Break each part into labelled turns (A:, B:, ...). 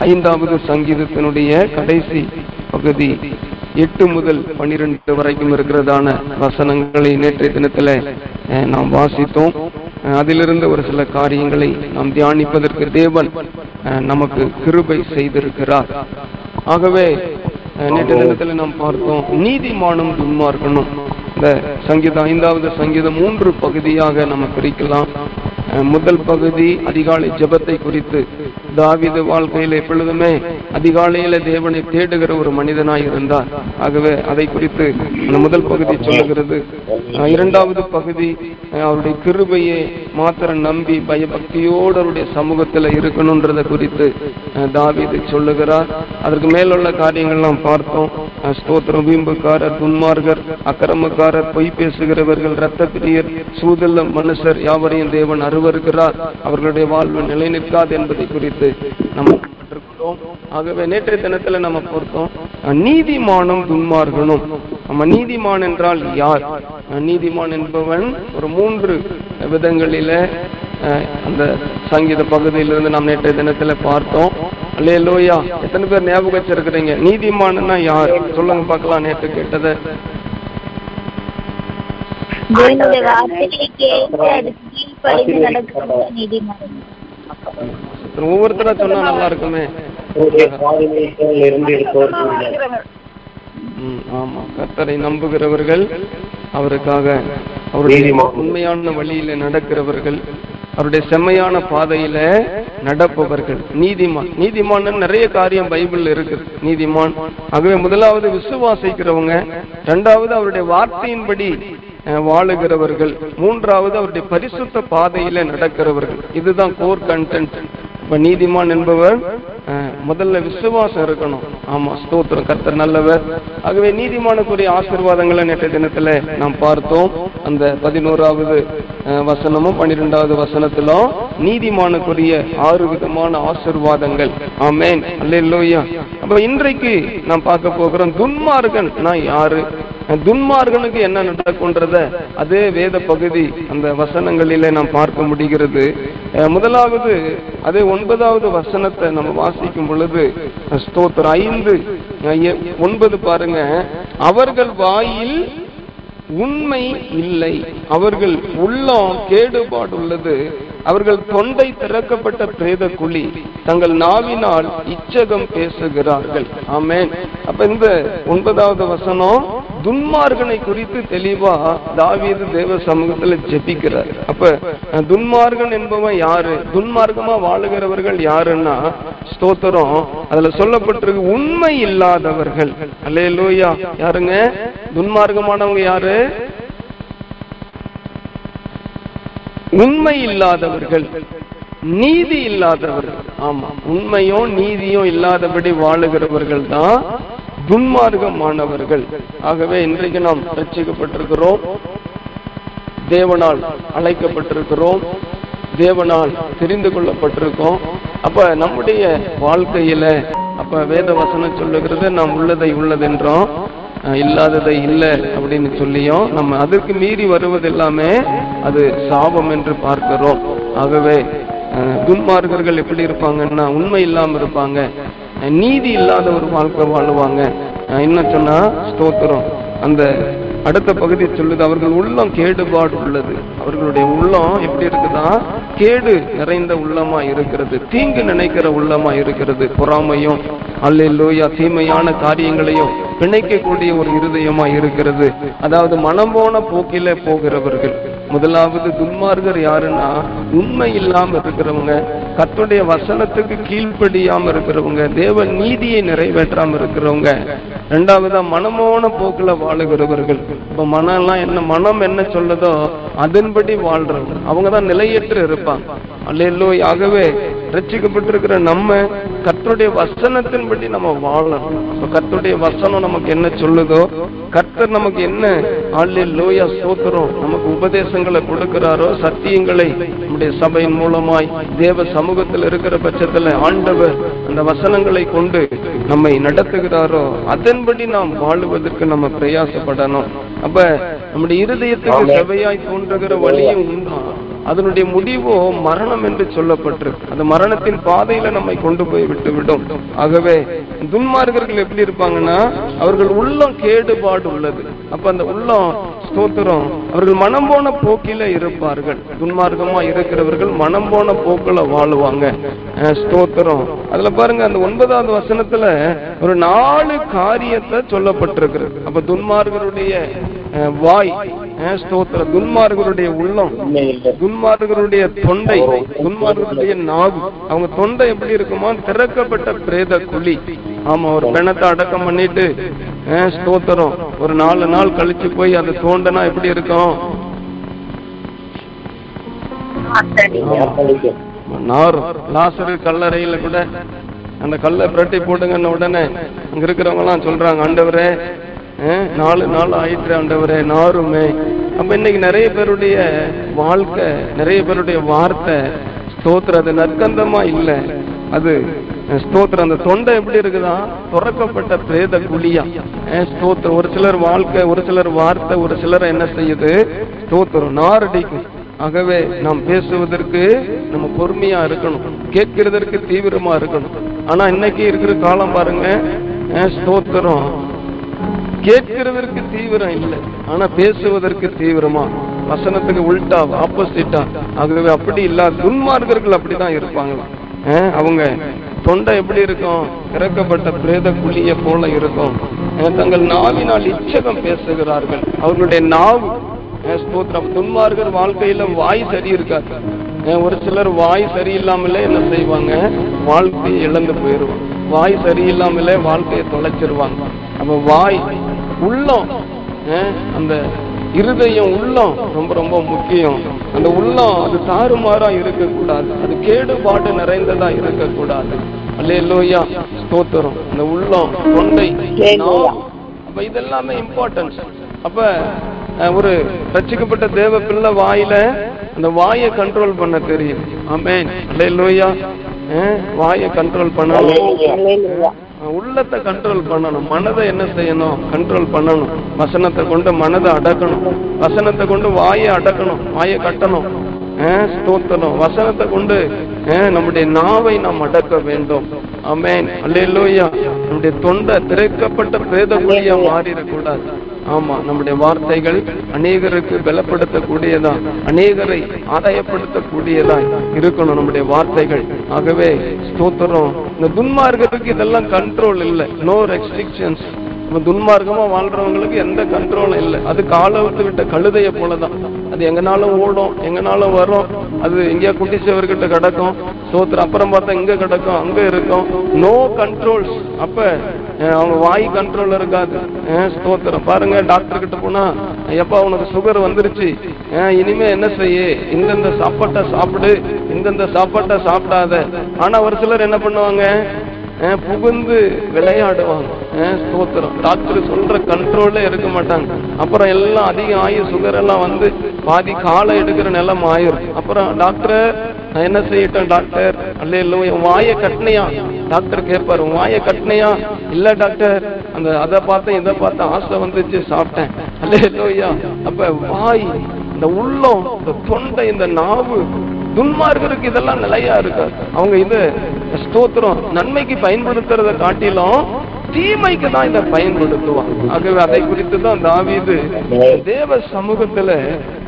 A: ஐந்தாவது சங்கீதத்தினுடைய கடைசி பகுதி எட்டு முதல் பன்னிரெண்டு வரைக்கும் இருக்கிறதான வசனங்களை நேற்றைய தினத்துல நாம் வாசித்தோம். அதிலிருந்து ஒரு சில காரியங்களை நாம் தியானிப்பதற்கு தேவன் அஹ், நமக்கு கிருபை செய்திருக்கிறார். ஆகவே நேற்று நேற்றைய தினத்துல நாம் பார்த்தோம் நீதிமானும் துன்மார்க்கனும். இந்த சங்கீதம் ஐந்தாவது சங்கீதம் மூன்று பகுதியாக நம்ம பிரிக்கலாம். அஹ், முதல் பகுதி அதிகாலை ஜெபத்தை குறித்து தாவீது வாழ்க்கையில் எப்பொழுதுமே அதிகாலையில தேவனை தேடுகிற ஒரு மனிதனாய் இருந்தார். ஆகவே அதை குறித்து இந்த முதல் பகுதி சொல்லுகிறது. இரண்டாவது பகுதி அவருடைய கிருபையை மாத்திரம் நம்பி பயபக்தியோடு அவருடைய சமூகத்துல இருக்கணும்ன்றத குறித்து தாவிது சொல்லுகிறார். அதற்கு மேலுள்ள காரியங்கள்லாம் பார்த்தோம். ஸ்தோத்திரம் வீம்புக்காரர் துன்மார்கர் அக்கிரமக்காரர் பொய் பேசுகிறவர்கள் இரத்த பிரியர் சூதல்ல மனுஷர் யாவரையும் தேவன் அருவருக்கிறார். அவர்களுடைய வாழ்வு நிலை நிற்காது என்பதை குறித்து குறித்து நம்ம கற்றுக்கொண்டோம். ஆகவே நேற்றைய தினத்துல நம்ம பொறுத்தோம் அஹ், நீதிமானும் துன்மார்கனும் நம்ம நீதிமான் என்றால் யார்? நீதிமான் என்பவன் ஒரு மூன்று விதங்களில அந்த சங்கீத பகுதியிலிருந்து நாம் நேற்றைய தினத்துல பார்த்தோம். அல்லே லோயா எத்தனை பேர் ஞாபகம் வச்சிருக்கிறீங்க நீதிமான்னா யார்? சொல்லுங்க பார்க்கலாம் நேற்று கேட்டதை.
B: தேவனுடைய வார்த்தையை கேட்டு அதுக்கு கீழ்ப்படிந்து நடக்கிறது நீதிமன்றம்
A: ஒவ்வொருத்தரா சொன்னா நல்லா இருக்குமே. ஆமா. கர்த்தரை நம்புகிறவர்கள் அவருக்காக. அவருடைய. உண்மையான வழியில நடக்கிறவர்கள் அவருடைய செம்மையான பாதையில நடப்பவர்கள். நீதிமான் நீதிமான் நிறைய காரியம் பைபிள்ல இருக்கு. நீதிமான். ஆகவே முதலாவது விசுவாசிக்கிறவங்க இரண்டாவது அவருடைய வார்த்தையின்படி வாழுகிறவர்கள் மூன்றாவது அவருடைய பரிசுத்த பாதையில நடக்கிறவர்கள். இதுதான் கோர் கண்டென்ட் இப்ப நீதிமான் என்பவர் முதல்ல விசுவாசம் இருக்கணும். ஆமா ஸ்தோத்திரம். கர்த்தர் நல்லவர். ஆகவே நீதிமானுக்குரிய ஆசீர்வாதங்களை நேற்றைய தினத்துல நாம் பார்த்தோம். அந்த பதினோராவது வசனமும் பன்னிரெண்டாவது வசனத்திலும் நீதிமானுக்குரிய ஆறு விதமான ஆசீர்வாதங்கள். ஆமென். அல்லேலூயா. அப்ப இன்றைக்கு நாம் பார்க்க போகிறோம் துன்மார்கன் நான் யாரு? துன்மார்கனுக்கு என்ன நடக்கும்ன்றத அதே வேத பகுதி அந்த வசனங்களிலே நாம் பார்க்க முடிகிறது. முதலாவது அதே ஒன்பதாவது வசனத்தை நம்ம வாசிக்கும் பொழுது ஸ்தோத்திரம். ஐந்து ஒன்பது பாருங்க. அவர்கள் வாயில் உண்மை இல்லை. அவர்கள் உள்ளம் கேடுபாடுள்ளது. அவர்கள் தொண்டை திறக்கப்பட்ட பிரேத குழி தங்கள் நாவினால் இச்சகம் பேசுகிறார்கள். ஆமேன். அப்ப இந்த ஒன்பதாவது வசனம் துன்மார்கனை குறித்து தெளிவா தாவீது தேவ சமூகத்துல ஜெபிக்கிறார். அப்ப துன்மார்கன் என்பவன் யாரு? துன்மார்க்கமா வாழுகிறவர்கள் யாருன்னா ஸ்தோத்திரம் அதுல சொல்லப்பட்டிருக்கு உண்மை இல்லாதவர்கள். அல்லேலூயா. யாருங்க? துன்மார்க்கமானவங்க யாரு? உண்மை இல்லாதவர்கள் நீதி இல்லாதவர்கள் ஆமா உண்மையும் நீதியும் இல்லாதபடி வாழுகிறவர்கள் தான் துன்மார்க்கமானவர்கள். ஆகவே இன்றைக்கு நாம் ரச்சிக்கப்பட்டிருக்கிறோம் தேவனால் அழைக்கப்பட்டிருக்கிறோம். தேவனால் தெரிந்து கொள்ளப்பட்டிருக்கோம். அப்ப நம்முடைய வாழ்க்கையில அப்ப வேத வசனம் சொல்லுகிறது நாம் உள்ளதை உள்ளதென்றோம். இல்லாததை இல்லை அப்படின்னு சொல்லியும் நம்ம அதற்கு மீறி வருவது எல்லாமே அது சாபம் என்று பார்க்கிறோம். ஆகவே துன்மார்கர்கள் எப்படி இருப்பாங்கன்னா உண்மை இல்லாம இருப்பாங்க. நீதி இல்லாத ஒரு வாழ்க்கை வாழுவாங்க. என்ன சொன்னா ஸ்தோத்திரம். அந்த அடுத்த பகுதி சொல்லுது அவர்கள் உள்ளம் கேடுபாடு உள்ளது. அவர்களுடைய உள்ளம் எப்படி இருக்குதா? கேடு நிறைந்த உள்ளமா இருக்கிறது. தீங்கு நினைக்கிற உள்ளமா இருக்கிறது. பொறாமையும் அல்லேலூயா தீமையான காரியங்களையும் பிணைக்கக்கூடிய ஒரு இருதயமா இருக்கிறது. அதாவது மனம் போன போக்கில போகிறவர்கள். முதலாவது துன்மார்கர் யாருன்னா உண்மை இல்லாம இருக்கிறவங்க. கத்துடைய வசனத்துக்கு கீழ்ப்படியாம இருக்கிறவங்க தேவ நீதியை நிறைவேற்றாம இருக்கிறவங்க ரெண்டாவதா மனமோன போக்குல வாழுகிறவர்கள். இப்ப மனம்லாம் என்ன மனம் என்ன சொல்லுதோ அதன்படி வாழ்றவங்க. அவங்க தான் நிலையற்று இருப்பாங்க. அல்லையிலோ ஆகவே ரட்சிக்கப்பட்டிருக்கிற நம்ம கர்த்தருடைய வசனத்தின்படி நம்ம வாழணும். இப்ப கர்த்தருடைய வசனம் நமக்கு என்ன சொல்லுதோ கர்த்தர் நமக்கு என்ன அல்லேலோயா சோத்திரம் நமக்கு உபதேசங்களை கொடுக்கிறாரோ சத்தியங்களை நம்முடைய சபையின் மூலமாய் தேவ சமூகத்தில் இருக்கிற பட்சத்துல ஆண்டவர் அந்த வசனங்களை கொண்டு நம்மை நடத்துகிறாரோ அதன்படி நாம் வாழுவதற்கு நம்ம பிரயாசப்படணும். அப்ப நம்முடைய இருதயத்துக்கு. செவையாய் தோன்றுகிற வழியும் உண்டாம் அதனுடைய முடிவோ மரணம் என்று சொல்லப்பட்டிருக்கு. அந்த மரணத்தின் பாதையில நம்மை கொண்டு போய் விட்டு விடும் ஆகவே துன்மார்கர்கள் எப்படி இருப்பாங்கன்னா அவர்கள் உள்ளம் கேடுபாடு உள்ளது. அப்ப அந்த உள்ளம் ஸ்தோத்திரம் அவர்கள் மனம் போன போக்கில இருப்பார்கள். துன்மார்க்கமா இருக்கிறவர்கள் மனம் போன போக்கில வாழுவாங்க. ஸ்தோத்திரம். அதுல பாருங்க அந்த ஒன்பதாவது வசனத்துல ஒரு நாலு காரியத்தை சொல்லப்பட்டிருக்கிறது. அப்ப துன்மார்களுடைய வாய் ஸ்தோத்திர. துன்மார்கருடைய உள்ளம் துன்மார்கருடைய தொண்டை துன்மார்கருடைய நாவு. அவங்க தொண்டை எப்படி இருக்குமா திறக்கப்பட்ட பிரேத குழி. ஆமா ஒரு பிணத்தை அடக்கம் பண்ணிட்டு ஸ்தோத்திரம். ஒரு நாலு நாள் கழிச்சு போய் அந்த தோண்டனா எப்படி இருக்கும்? லாசரு கல்லறையில கூட அந்த கல்லை புரட்டி போட்டுங்கன்ன உடனே அங்க இருக்கிறவங்க எல்லாம் சொல்றாங்க ஆண்டவரே நாலு நாள் ஆயிற்று ஆண்டவரே நாருமே. அப்ப இன்னைக்கு நிறைய பேருடைய வாழ்க்கை நிறைய பேருடைய வார்த்தை ஸ்தோத்திரம். அது நற்கந்தமா இல்லை. அது அஹ், ஸ்தோத்திரம். அந்த தொண்டை எப்படி இருக்குதா? துறக்கப்பட்ட பிரேத குழியா? ஸ்தோத்திரம். ஒரு சிலர் வாழ்க்கை ஒரு சிலர் வார்த்தை ஒரு சிலர் என்ன செய்யுது? ஸ்தோத்திரம். நாரடிக்கும். ஆகவே நாம் பேசுவதற்கு நம்ம பொறுமையா இருக்கணும். கேட்கிறதற்கு தீவிரமா இருக்கணும். ஆனா இன்னைக்கு இருக்கிற காலம் பாருங்க. ஸ்தோத்திரம். கேட்கிறதற்கு தீவிரம் இல்லை. ஆனா பேசுவதற்கு தீவிரமா? வசனத்துக்கு உள்டா ஆப்போசிட்டா ஆகவே அப்படி இல்லாத துன்மார்க்கர்கள் அப்படிதான் இருப்பாங்க அவங்க தொண்டை எப்படி இருக்கும்? திறக்கப்பட்ட பிரேத குழிய போல இருக்கும். தங்கள் நாவினால் இச்சகம் பேசுகிறார்கள். அவர்களுடைய நாவு ஸ்தோத்திரம். துன்மார்கர் வாழ்க்கையில வாய் சரி இருக்காது ஒரு சிலர் வாய் சரியில்லாமலே என்ன செய்வாங்க? வாழ்க்கையை இழந்து போயிடுவாங்க வாய் சரியில்லாமலே வாழ்க்கையை தொலைச்சிருவாங்க. அப்ப வாய் உள்ளம் அந்த இருதயம் உள்ளம் ரொம்ப ரொம்ப முக்கியம். அந்த உள்ளம் அது தாறுமாறா இருக்கக்கூடாது. அது கேடுபாடு நிறைந்ததா இருக்கக்கூடாது. அல்லேலூயா ஸ்தோத்திரம். அந்த உள்ளம் தொண்டை. அப்ப இதெல்லாமே இம்பார்ட்டன்ஸ் அப்ப ஒரு ரட்சிக்கப்பட்ட தேவ பிள்ளை வாயில அந்த வாயை கண்ட்ரோல் பண்ண தெரியும். ஆமென் அல்லேலூயா அஹ், வாயை கண்ட்ரோல் அஹ், உள்ளத்தை கண்ட்ரோல் பண்ணணும். மனதை என்ன செய்யணும்? கண்ட்ரோல் பண்ணணும். வசனத்தை கொண்டு மனதை அடக்கணும். வசனத்தை கொண்டு வாயை அடக்கணும். வாயை கட்டணும். அஹ், வசனத்தை கொண்டு நம்முடைய நாவை நாம் அடக்க வேண்டும். அமேன் அல்லையா நம்முடைய தொண்டை திறக்கப்பட்ட பிரேத குழியா மாறிடக்கூடாது. ஆமா நம்முடைய வார்த்தைகள் அநேகருக்கு பலப்படுத்தக்கூடியதா அநேகரை ஆதாயப்படுத்தக்கூடியதா இருக்கணும் நம்முடைய வார்த்தைகள். ஆகவே ஸ்தோத்திரம். இந்த துன்மார்க்கத்துக்கு இதெல்லாம் கண்ட்ரோல் இல்லை. நோ ரெஸ்ட்ரிக்ஷன்ஸ் நம்ம துன்மார்க்கமா வாழ்றவங்களுக்கு எந்த கண்ட்ரோலும் இல்லை. அது காலவுத்து விட்ட கழுதைய போலதான். அது எங்கனாலும் ஓடும் எங்கனாலும் வரும். அது எங்கேயா குட்டிச்சவர்கிட்ட கிடக்கும். சோத்துற அப்புறம் பார்த்தா இங்க கிடக்கும் அங்க இருக்கும். நோ கண்ட்ரோல்ஸ் அப்ப அவங்க வாய் கண்ட்ரோல் இருக்காது. ஸ்தோத்திரம். பாருங்க டாக்டர் கிட்ட போனா எப்பா உனக்கு சுகர் வந்துருச்சு. இனிமே என்ன செய்ய? இந்தந்த சாப்பாட்டை சாப்பிடு இந்தந்த சாப்பாட்டை சாப்பிடாத. ஆனா ஒரு சிலர் என்ன பண்ணுவாங்க? புகுந்து விளையாடுவாங்க. ஸ்தோத்திரம். டாக்டர் சொல்ற கண்ட்ரோல்ல இருக்க மாட்டாங்க. அப்புறம் எல்லாம் அதிகம் ஆயு சுகர் எல்லாம் வந்து பாதி காலை எடுக்கிற நிலம் ஆயிரும். அப்புறம் டாக்டர் நான் என்ன செய்யட்டும் டாக்டர் அல்ல இல்ல என் வாயை கட்டினையா? டாக்டர் கேட்பாரு. உன் வாயை கட்டினையா? இல்ல டாக்டர் அந்த அதை பார்த்தேன் இதை பார்த்தேன் ஆசை வந்துச்சு சாப்பிட்டேன். அல்ல இல்லையா அப்ப வாய் இந்த உள்ளம் இந்த தொண்டை இந்த நாவு துன்மார்கருக்கு இதெல்லாம் நிலையா இருக்காது அவங்க இது ஸ்தோத்திரம் நன்மைக்கு பயன்படுத்துறத காட்டிலும் தீமைக்கு தான் இதை பயன்படுத்துவாங்க. ஆகவே அதை குறித்து தான் தாவீது தேவ சமூகத்துல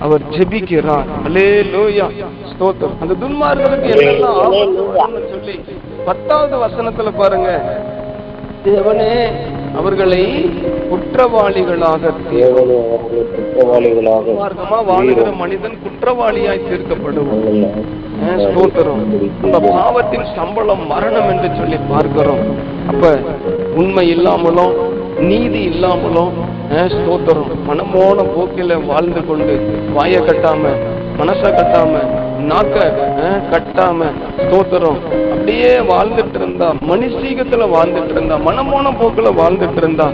A: அவர் ஜெபிக்கிறார். அலே லோயா ஸ்தோத்திரம். அந்த துன்மார்களுக்கு என்னெல்லாம் சொல்லி பத்தாவது வசனத்துல பாருங்க. தேவனே அவர்களை குற்றவாளிகளாக
C: தேவனே அவர்களை குற்றவாளிகளாக
A: மார்க்கமா வாழுகிற மனிதன் குற்றவாளியாய் தீர்க்கப்படுவான் ஸ்தோத்திரம். அந்த பாவத்தின் சம்பளம் மரணம் என்று சொல்லி பார்க்கிறோம். அப்ப உண்மை இல்லாமலும் நீதி இல்லாமலும் ஸ்தோத்திரம். மனமோன போக்கில வாழ்ந்து கொண்டு வாயை கட்டாம மனசை கட்டாம நாக்க கட்டாம ஸ்தோத்திரம். அப்படியே வாழ்ந்துட்டு இருந்தா மனுஷீகத்துல வாழ்ந்துட்டு இருந்தா மனமோன போக்குல வாழ்ந்துட்டு இருந்தா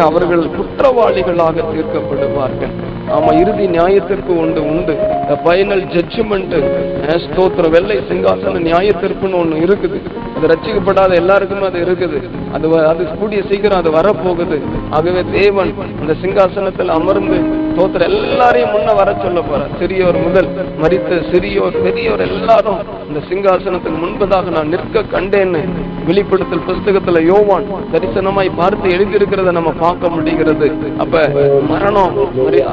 A: அவர்கள் குற்றவாளிகளாக தீர்க்கப்படுவார்கள். ஆமா இறுதி நியாயத்திற்கு உண்டு. உண்டு ஃபைனல் ஜட்ஜ்மெண்ட் ஸ்தோத்திரம். வெள்ளை சிங்காசன நியாயத்திற்குன்னு ஒண்ணு இருக்குது. அது ரச்சிக்கப்படாத எல்லாருக்குமே அது இருக்குது. அது வ- அது கூடிய சீக்கிரம் அது வரப்போகுது. ஆகவே தேவன் அந்த சிங்காசனத்தில் அமர்ந்து தோத்துற எல்லாரையும் முன்ன வர சொல்ல போற சிறியோர் முதல் மறித்த சிறியோர் பெரியோர் எல்லாரும் இந்த சிங்காசனத்துக்கு முன்பதாக நான் நிற்க கண்டேன்னு வெளிப்படுத்தல் புஸ்தகத்துல யோவான் தரிசனமாய் பார்த்து எழுதியிருக்கிறத நம்ம பார்க்க முடிகிறது. அப்ப மரணம்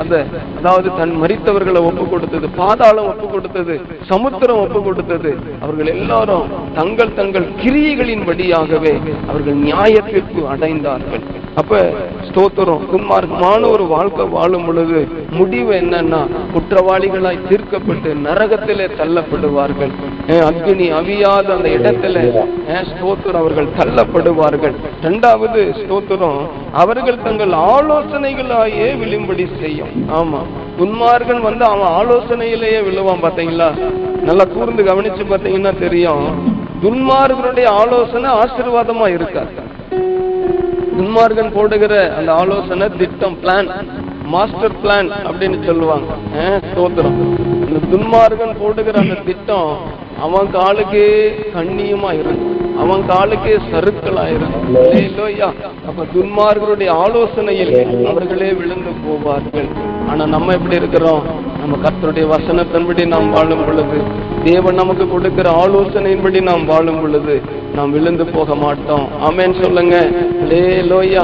A: அந்த அதாவது தன் மறித்தவர்களை ஒப்பு கொடுத்தது பாதாளம் ஒப்பு கொடுத்தது சமுத்திரம் ஒப்பு கொடுத்தது. அவர்கள் எல்லாரும் தங்கள் தங்கள் கிரியைகளின் வழியாகவே அவர்கள் நியாயத்திற்கு அடைந்தார்கள். அப்ப ஸ்தோத்திரம். துன்மார்க்கமான ஒரு வாழ்க்கை வாழும் பொழுது முடிவு என்னன்னா குற்றவாளிகளாய் தீர்க்கப்பட்டு நரகத்திலே தள்ளப்படுவார்கள். அக்னி அவியாத அந்த இடத்துல ஸ்தோத்திரம் அவர்கள் தள்ளப்படுவார்கள். இரண்டாவது ஸ்தோத்திரம் அவர்கள் தங்கள் ஆலோசனைகளாயே விழும்படி செய்யும். ஆமா. துன்மார்கன் வந்து அவன் ஆலோசனையிலேயே விழுவான் பாத்தீங்களா நல்லா கூர்ந்து கவனிச்சு பாத்தீங்கன்னா தெரியும். துன்மார்கனுடைய ஆலோசனை ஆசீர்வாதமா இருக்காது. துன்மார்கன் போடுகிற அந்த ஆலோசனை திட்டம் பிளான் மாஸ்டர் பிளான் அப்படின்னு சொல்லுவாங்க. அஹ், ஸ்தோத்திரம். இந்த துன்மார்கன் போடுகிற அந்த திட்டம் அவன் காலுக்கு கண்ணியமா இருக்கும் அவன் காலுக்கு சருக்களாயிரும் இருக்கும் அப்ப துன்மார்களுடைய ஆலோசனையில் அவர்களே விழுந்து போவார்கள். ஆனா நம்ம எப்படி இருக்கிறோம்? நம்ம கர்த்தருடைய வசனத்தின்படி நாம் வாழும் பொழுது தேவன் நமக்கு கொடுக்கிற ஆலோசனையின்படி நாம் வாழும் பொழுது நாம் விழுந்து போக மாட்டோம். ஆமென் சொல்லுங்க. லேலோயா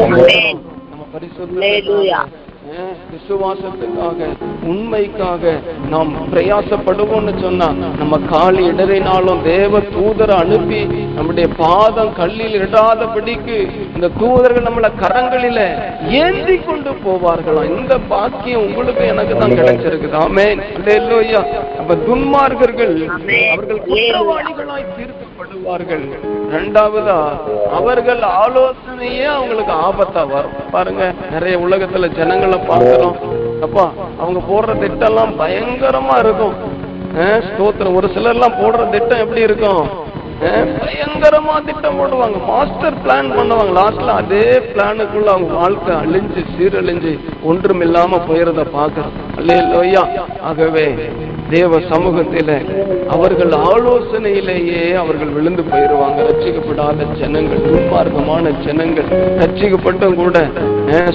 A: நம்ம பரிசுத்த விசுவாசத்துக்காக உண்மைக்காக நாம் பிரயாசப்படுவோம்னு சொன்னா நம்ம கால் இடறினாலும் தேவ தூதரை அனுப்பி நம்முடைய பாதம் கல்லில் இடாதபடிக்கு இந்த தூதர்கள் நம்மள கரங்களில ஏந்தி கொண்டு போவார்களாம் இந்த பாக்கியம் உங்களுக்கு எனக்கு தான் கிடைச்சிருக்குது. அல்லேலூயா. அப்ப துன்மார்கர்கள் அவர்கள் குற்றவாளிகளாய் கஷ்டப்படுவார்கள். இரண்டாவதா அவர்கள் ஆலோசனையே அவங்களுக்கு ஆபத்தா வரும். பாருங்க நிறைய உலகத்துல ஜனங்களை பார்க்கிறோம். அப்பா அவங்க போடுற திட்டம் எல்லாம் பயங்கரமா இருக்கும். ஸ்தோத்திரம். ஒரு சிலர்லாம் போடுற திட்டம் எப்படி இருக்கும்? பயங்கரமா திட்டம் போடுவாங்க. மாஸ்டர் பிளான் பண்ணுவாங்க. லாஸ்ட்ல அதே பிளானுக்குள்ள அவங்க வாழ்க்கை அழிஞ்சு சீரழிஞ்சு ஒன்றும் இல்லாம போயிருந்த பாக்குறோம் அல்லையா ஆகவே தேவ சமூகத்தில அவர்கள் ஆலோசனையிலேயே அவர்கள் விழுந்து போயிருவாங்க. ரட்சிக்கப்படாத ஜனங்கள் துன்மார்க்கமான ஜனங்கள் ரட்சிக்கப்பட்டும் கூட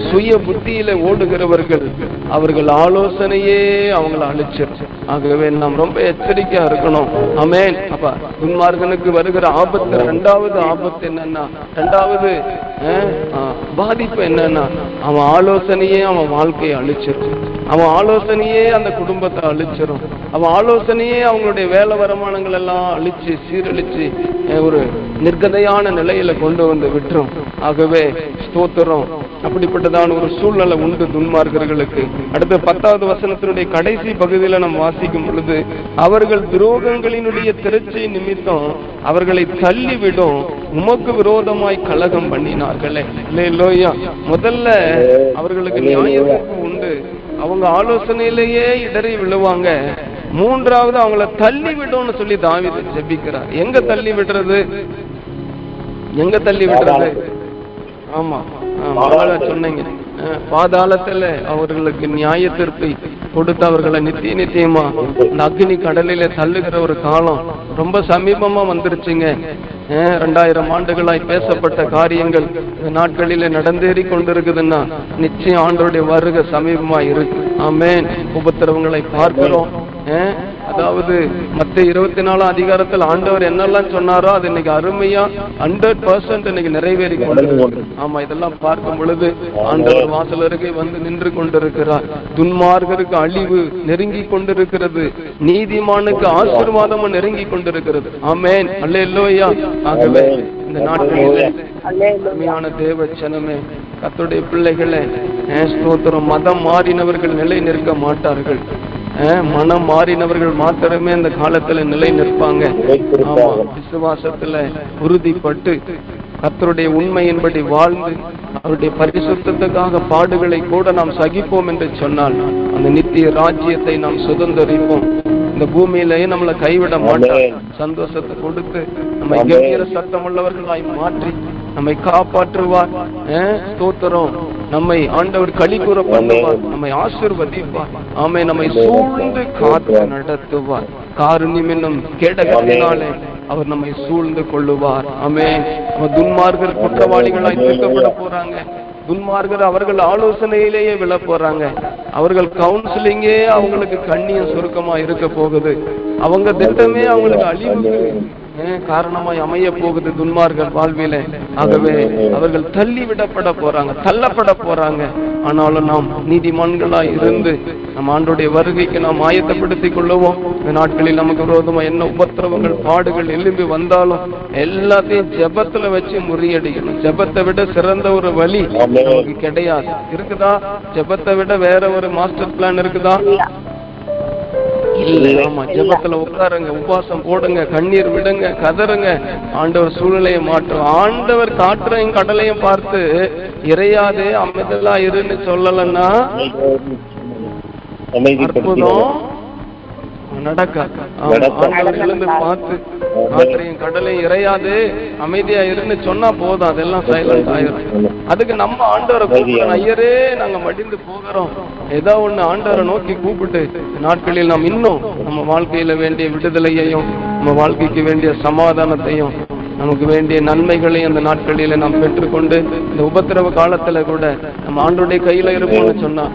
A: சுய புத்தியில ஓடுகிறவர்கள் அவர்கள் ஆலோசனையே அவங்கள அழிச்சிரும். ஆகவே நாம் ரொம்ப எச்சரிக்கையா இருக்கணும். அமேன் அப்ப துன்மார்கனுக்கு வருகிற ஆபத்து ரெண்டாவது ஆபத்து என்னன்னா ரெண்டாவது பாதிப்பு என்னன்னா அவன் ஆலோசனையே அவன் வாழ்க்கையை அழிச்சிருச்சு அவன் ஆலோசனையே அந்த குடும்பத்தை அழிச்சிடும் அவன் ஆலோசனையே அவங்களுடைய வேலை வருமானங்கள் எல்லாம் அழிச்சு சீரழிச்சு ஒரு நிர்கதையான நிலையில கொண்டு வந்து விட்டுரும். ஆகவே ஸ்தோத்திரம். அப்படிப்பட்டதான ஒரு சூழ்நிலை உண்டு துன்மார்க்கர்களுக்கு. அடுத்த பத்தாவது வசனத்தினுடைய கடைசி பகுதியில நாம் வாசிக்கும் பொழுது அவர்கள் துரோகங்களினுடைய திருச்சி நிமித்தம் அவர்களை தள்ளிவிடும் உமக்கு விரோதமாய் கலகம் பண்ணினார்களே. இல்லையா முதல்ல அவர்களுக்கு நியாயம் உண்டு. அவங்க ஆலோசனையிலேயே இடறி விழுவாங்க. மூன்றாவது அவங்கள தள்ளி விடும்னு சொல்லி தாவீது ஜெபிக்கிறார். எங்க தள்ளி விடுறது? எங்க தள்ளி விடுறது? ஆமா அழகா சொன்னீங்க. பாதாளத்துல அவர்களுக்கு நியாய தீர்ப்பை கொடுத்து அவர்களை நித்திய நித்தியமா இந்த அக்னி கடலில தள்ளுகிற ஒரு காலம் ரொம்ப சமீபமா வந்துருச்சுங்க. ரெண்டாயிரம் ஆண்டுகளாய் பேசப்பட்ட காரியங்கள் இந்த நாட்களில நடந்தேறி கொண்டிருக்குதுன்னா நிச்சயம் ஆண்டோடைய வருக சமீபமா இருக்கு. ஆமேன். உபத்திரவங்களை பார்க்கிறோம். அஹ், அதாவது மத்த இருபத்தி நாலாம் அதிகாரத்தில் ஆண்டவர் என்னெல்லாம் சொன்னாரோ அது இன்னைக்கு அருமையா ஹண்ட்ரட் பர்சன்ட் இன்னைக்கு நிறைவேறி ஆமா இதெல்லாம் பார்க்கும் பொழுது ஆண்டவர் வாசல் அருகே வந்து நின்று கொண்டிருக்கிறார். துன்மார்கருக்கு அழிவு நெருங்கி கொண்டிருக்கிறது. நீதிமானுக்கு ஆசீர்வாதமும் நெருங்கி கொண்டிருக்கிறது. ஆமேன். அல்ல இல்லையா ஆகவே இந்த நாட்களிலே அருமையான தேவ சனமே கத்துடைய பிள்ளைகளே ஸ்தோத்திரம்? மதம் மாறினவர்கள் நிலை நிற்க மாட்டார்கள். மனம் மாறினவர்கள் மாத்திரமே இந்த காலத்துல நிலை நிற்பாங்க. ஆமா விசுவாசத்துல உறுதிப்பட்டு கர்த்தருடைய உண்மையின்படி வாழ்ந்து அவருடைய பரிசுத்தத்துக்காக பாடுகளை கூட நாம் சகிப்போம் என்று சொன்னால் அந்த நித்திய ராஜ்யத்தை நாம் சுதந்தரிப்போம். இந்த பூமியிலேயே நம்மளை கைவிட மாட்டார்.
C: ஆமென்.
A: சந்தோஷத்தை கொடுத்து நம்மை. கம்பீர சத்தம் உள்ளவர்களாய் மாற்றி நம்மை காப்பாற்றுவார். ஸ்தோத்திரம். நம்மை ஆண்டவர் களி கூற பண்ணுவார். நம்மை ஆசீர்வதிப்பார். ஆமை நம்மை. சூழ்ந்து காத்து நடத்துவார். காருண்யம் என்னும் கேடகத்தினாலே அவர் நம்மை சூழ்ந்து கொள்ளுவார். ஆமென். நம்ம துன்மார்கர் குற்றவாளிகளாய் தீர்க்கப்பட போறாங்க. துன்மார்கர் அவர்கள் ஆலோசனையிலேயே விழ போறாங்க. அவர்கள் கவுன்சிலிங்கே அவங்களுக்கு கண்ணியம் சுருக்கமா இருக்க போகுது. அவங்க திட்டமே அவங்களுக்கு அழிவுக்கு அஹ், காரணமாய் அமைய போகுது துன்மார்கர் வாழ்விலே. ஆகவே அவர்கள் தள்ளி விடப்பட போறாங்க தள்ளப்பட போறாங்க. ஆனாலும் நாம் நீதிமான்களாய் இருந்து நம் ஆண்டுடைய வருகைக்கு நாம் ஆயத்தப்படுத்திக் கொள்ளுவோம். இந்த நாட்களில் நமக்கு விரோதமா என்ன உபத்திரவங்கள் பாடுகள் எழும்பி வந்தாலும் எல்லாத்தையும் ஜெபத்துல வச்சு முறியடிக்கணும். ஜெபத்தை விட சிறந்த ஒரு வழி. நமக்கு கிடையாது. இருக்குதா? ஜெபத்தை விட வேற ஒரு மாஸ்டர் பிளான் இருக்குதா? ஆமா ஜெபத்துல உட்காருங்க உபவாசம் போடுங்க கண்ணீர் விடுங்க கதறுங்க. ஆண்டவர் சூழ்நிலையை மாற்றும். ஆண்டவர் காற்றையும் கடலையும் பார்த்து இறையாதே அமைதலா இருன்னு சொல்லலன்னா அற்புதம். ஆண்டவர் எழுந்து பார்த்து காற்றையும் கடலையும் இறையாது அமைதியா இருன்னு சொன்னா போதும் அதெல்லாம் சைலண்ட் ஆயிரும். அதுக்கு நம்ம ஆண்டவரை கூப்பிடணும். ஐயரே நாங்க மடிந்து போகிறோம். ஏதோ ஒண்ணு ஆண்டவரை நோக்கி கூப்பிட்டு நாட்களில் நாம் இன்னும் நம்ம வாழ்க்கையில வேண்டிய விடுதலையையும் நம்ம வாழ்க்கைக்கு வேண்டிய சமாதானத்தையும் நமக்கு வேண்டிய நன்மைகளை அந்த நாட்களில நாம் பெற்றுக்கொண்டு இந்த உபத்திரவ காலத்துல கூட நம்ம ஆண்டுடைய கையில இருப்போம்னு சொன்னா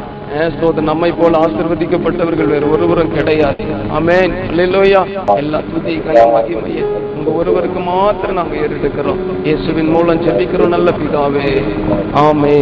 A: நம்மை போல ஆசிர்வதிக்கப்பட்டவர்கள் வேறு ஒருவரும் கிடையாது. ஆமென். எல்லா துதி மகிமையை உங்க ஒருவருக்கு மாத்திரம் நாங்க ஏறெடுக்கிறோம். இயேசுவின் மூலம் ஜெபிக்கிறோம் நல்ல பிதாவே. ஆமே